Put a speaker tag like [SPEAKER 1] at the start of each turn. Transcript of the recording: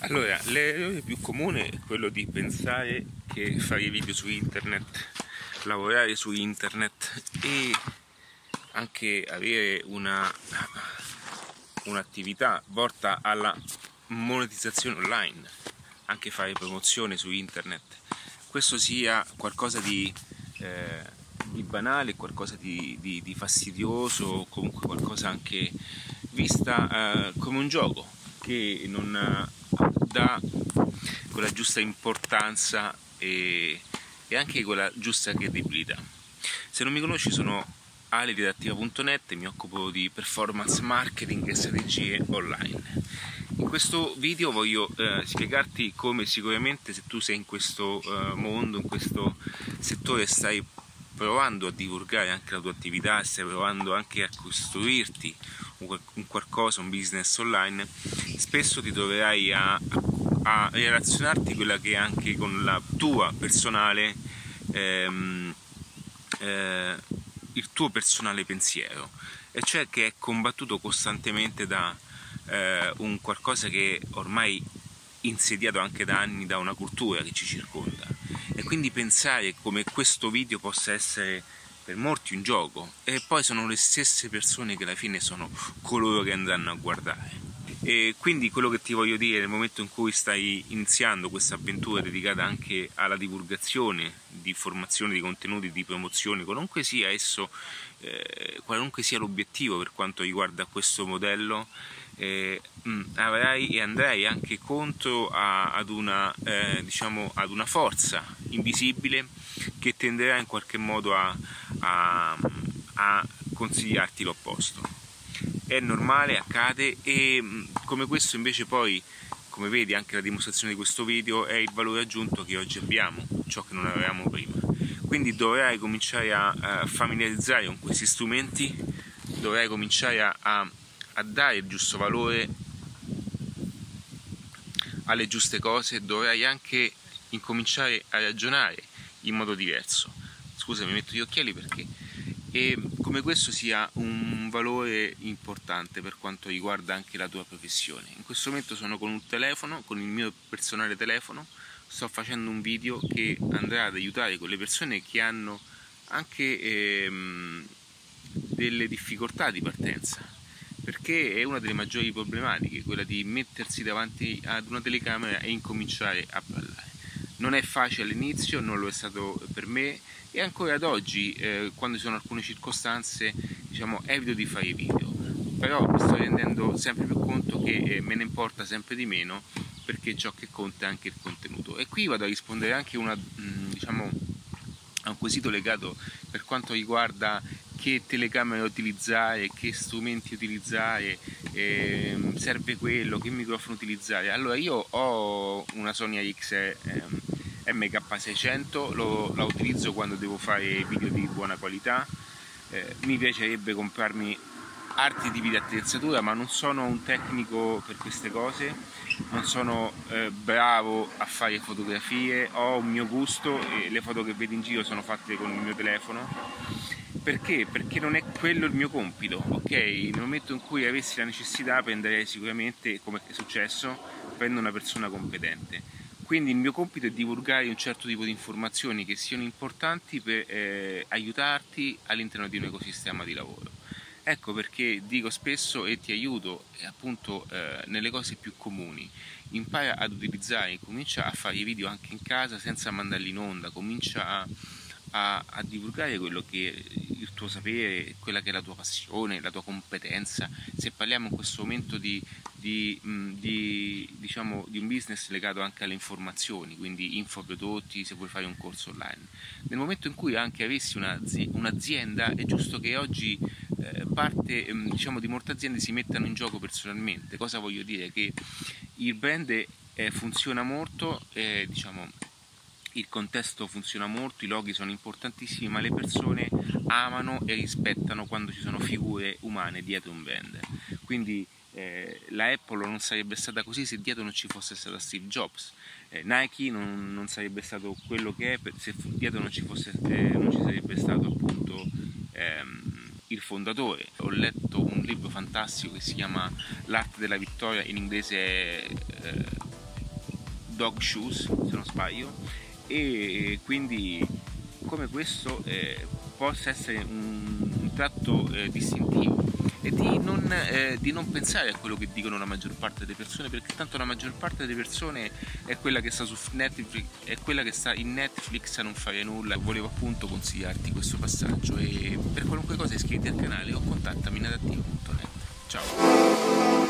[SPEAKER 1] Allora, l'errore più comune è quello di pensare che fare video su internet, lavorare su internet e anche avere una, un'attività volta alla monetizzazione online, anche fare promozione su internet, questo sia qualcosa di, eh, di banale, qualcosa di, di, di, fastidioso, comunque qualcosa anche vista eh, come un gioco che non dà quella giusta importanza e, e anche quella giusta credibilità. Se non mi conosci sono aliredattiva.net e mi occupo di performance marketing e strategie online. In questo video voglio eh, spiegarti come sicuramente se tu sei in questo eh, mondo, in questo settore, stai provando a divulgare anche la tua attività, stai provando anche a costruirti un qualcosa, un business online, spesso ti troverai a, a relazionarti quella che è anche con la tua personale ehm, eh, il tuo personale pensiero. E cioè che è combattuto costantemente da eh, un qualcosa che ormai insediato anche da anni da una cultura che ci circonda e quindi pensare come questo video possa essere per molti un gioco e poi sono le stesse persone che alla fine sono coloro che andranno a guardare. E quindi quello che ti voglio dire nel momento in cui stai iniziando questa avventura dedicata anche alla divulgazione di informazioni, di contenuti, di promozione, qualunque sia esso, eh, qualunque sia l'obiettivo per quanto riguarda questo modello, eh, avrai e andrai anche contro a, ad, una, eh, diciamo, ad una forza invisibile che tenderà in qualche modo a, a, a consigliarti l'opposto. È normale, accade e come questo invece poi, come vedi anche la dimostrazione di questo video, è il valore aggiunto che oggi abbiamo, ciò che non avevamo prima. Quindi dovrai cominciare a familiarizzare con questi strumenti, dovrai cominciare a, a, dare il giusto valore alle giuste cose, dovrai anche incominciare a ragionare in modo diverso scusa mi metto gli occhiali perché e come questo sia un valore importante per quanto riguarda anche la tua professione. In questo momento sono con un telefono, con il mio personale telefono, sto facendo un video che andrà ad aiutare quelle persone che hanno anche ehm, delle difficoltà di partenza, perché è una delle maggiori problematiche, quella di mettersi davanti ad una telecamera e incominciare a parlare. Non è facile all'inizio, non lo è stato per me e ancora ad oggi, eh, quando ci sono alcune circostanze, diciamo, evito di fare video. Però mi sto rendendo sempre più conto che eh, me ne importa sempre di meno perché ciò che conta è anche il contenuto. E qui vado a rispondere anche una, mm, diciamo, a un quesito legato per quanto riguarda che telecamera utilizzare, che strumenti utilizzare, eh, serve quello, che microfono utilizzare. Allora io ho una Sony AX eh, MK600, lo, la utilizzo quando devo fare video di buona qualità, eh, mi piacerebbe comprarmi altri tipi di attrezzatura ma non sono un tecnico per queste cose, non sono eh, bravo a fare fotografie, ho un mio gusto e le foto che vedi in giro sono fatte con il mio telefono perché? Perché non è quello il mio compito, ok? Nel momento in cui avessi la necessità prenderei sicuramente, come è successo, prendo una persona competente. Quindi il mio compito è divulgare un certo tipo di informazioni che siano importanti per eh, aiutarti all'interno di un ecosistema di lavoro. Ecco perché dico spesso e ti aiuto eh, appunto eh, nelle cose più comuni. Impara ad utilizzare, comincia a fare i video anche in casa senza mandarli in onda, comincia a a, a, divulgare quello che è il tuo sapere, quella che è la tua passione, la tua competenza. Se parliamo in questo momento di, di, di, diciamo, di un business legato anche alle informazioni, quindi infoprodotti, se vuoi fare un corso online. Nel momento in cui anche avessi un'azienda, è giusto che oggi eh, parte diciamo, di molte aziende si mettano in gioco personalmente. Cosa voglio dire? Che il brand funziona molto, eh, diciamo, il contesto funziona molto, i loghi sono importantissimi, ma le persone amano e rispettano quando ci sono figure umane dietro un brand. Quindi eh, la Apple non sarebbe stata così se dietro non ci fosse stato Steve Jobs. Eh, Nike non, non, sarebbe stato quello che è se dietro non ci, fosse, eh, non ci sarebbe stato appunto ehm, il fondatore. Ho letto un libro fantastico che si chiama L'arte della vittoria, in inglese eh, Dog Shoes, se non sbaglio, e quindi come questo eh, possa essere un, tratto eh, distintivo e di non, eh, di non, pensare a quello che dicono la maggior parte delle persone perché tanto la maggior parte delle persone è quella che sta su Netflix è quella che sta in Netflix a non fare nulla. Volevo appunto consigliarti questo passaggio e per qualunque cosa iscriviti al canale o contattami in adattivo.net ciao